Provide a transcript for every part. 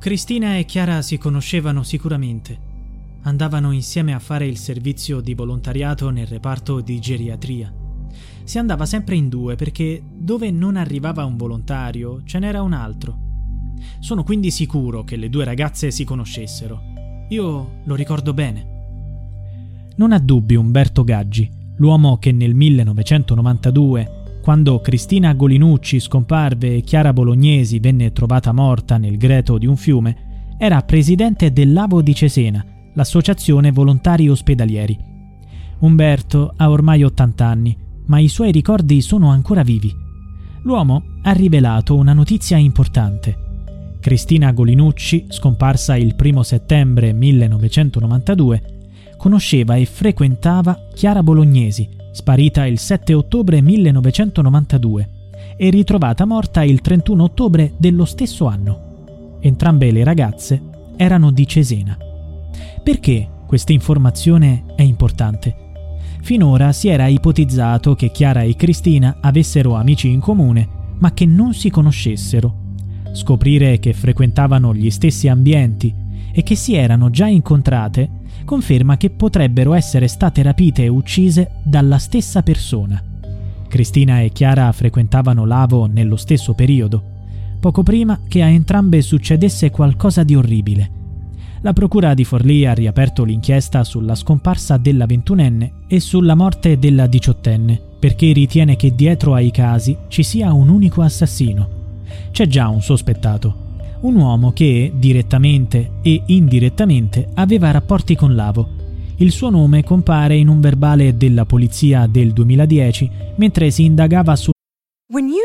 Cristina e Chiara si conoscevano sicuramente. Andavano insieme a fare il servizio di volontariato nel reparto di geriatria. Si andava sempre in due perché dove non arrivava un volontario ce n'era un altro. Sono quindi sicuro che le due ragazze si conoscessero. Io lo ricordo bene. Non ha dubbi Umberto Gaggi, l'uomo che nel 1992 quando Cristina Golinucci scomparve e Chiara Bolognesi venne trovata morta nel greto di un fiume, era presidente dell'Avo di Cesena, l'associazione volontari ospedalieri. Umberto ha ormai 80 anni, ma i suoi ricordi sono ancora vivi. L'uomo ha rivelato una notizia importante. Cristina Golinucci, scomparsa il 1 settembre 1992, conosceva e frequentava Chiara Bolognesi, sparita il 7 ottobre 1992 e ritrovata morta il 31 ottobre dello stesso anno. Entrambe le ragazze erano di Cesena. Perché questa informazione è importante? Finora si era ipotizzato che Chiara e Cristina avessero amici in comune, ma che non si conoscessero. Scoprire che frequentavano gli stessi ambienti e che si erano già incontrate conferma che potrebbero essere state rapite e uccise dalla stessa persona. Cristina e Chiara frequentavano Lavo nello stesso periodo, poco prima che a entrambe succedesse qualcosa di orribile. La procura di Forlì ha riaperto l'inchiesta sulla scomparsa della ventunenne e sulla morte della diciottenne, perché ritiene che dietro ai casi ci sia un unico assassino. C'è già un sospettato, un uomo che, direttamente e indirettamente, aveva rapporti con Lavo. Il suo nome compare in un verbale della polizia del 2010 mentre si indagava su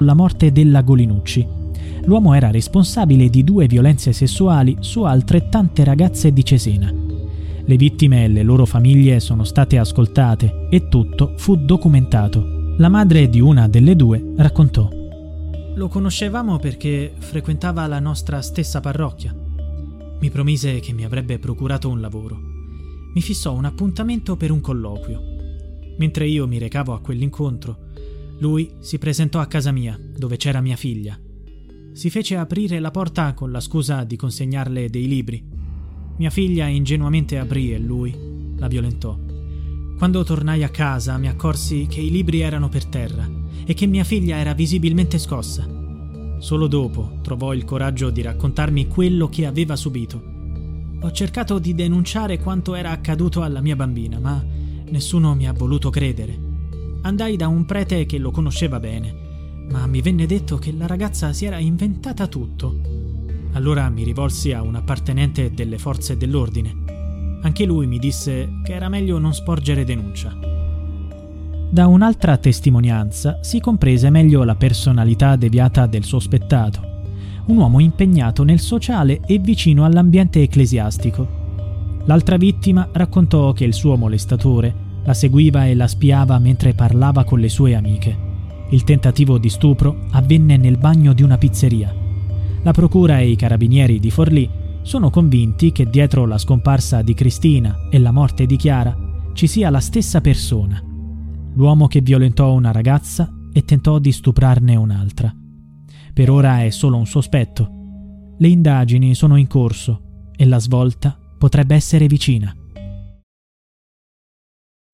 La morte della Golinucci. L'uomo era responsabile di due violenze sessuali su altrettante ragazze di Cesena. Le vittime e le loro famiglie sono state ascoltate e tutto fu documentato. La madre di una delle due raccontò. Lo conoscevamo perché frequentava la nostra stessa parrocchia. Mi promise che mi avrebbe procurato un lavoro. Mi fissò un appuntamento per un colloquio. Mentre io mi recavo a quell'incontro, lui si presentò a casa mia, dove c'era mia figlia. Si fece aprire la porta con la scusa di consegnarle dei libri. Mia figlia ingenuamente aprì e lui la violentò. Quando tornai a casa mi accorsi che i libri erano per terra e che mia figlia era visibilmente scossa. Solo dopo trovò il coraggio di raccontarmi quello che aveva subito. Ho cercato di denunciare quanto era accaduto alla mia bambina, ma nessuno mi ha voluto credere. Andai da un prete che lo conosceva bene, ma mi venne detto che la ragazza si era inventata tutto. Allora mi rivolsi a un appartenente delle forze dell'ordine. Anche lui mi disse che era meglio non sporgere denuncia. Da un'altra testimonianza si comprese meglio la personalità deviata del sospettato, un uomo impegnato nel sociale e vicino all'ambiente ecclesiastico. L'altra vittima raccontò che il suo molestatore la seguiva e la spiava mentre parlava con le sue amiche. Il tentativo di stupro avvenne nel bagno di una pizzeria. La procura e i carabinieri di Forlì sono convinti che dietro la scomparsa di Cristina e la morte di Chiara ci sia la stessa persona, l'uomo che violentò una ragazza e tentò di stuprarne un'altra. Per ora è solo un sospetto. Le indagini sono in corso e la svolta potrebbe essere vicina.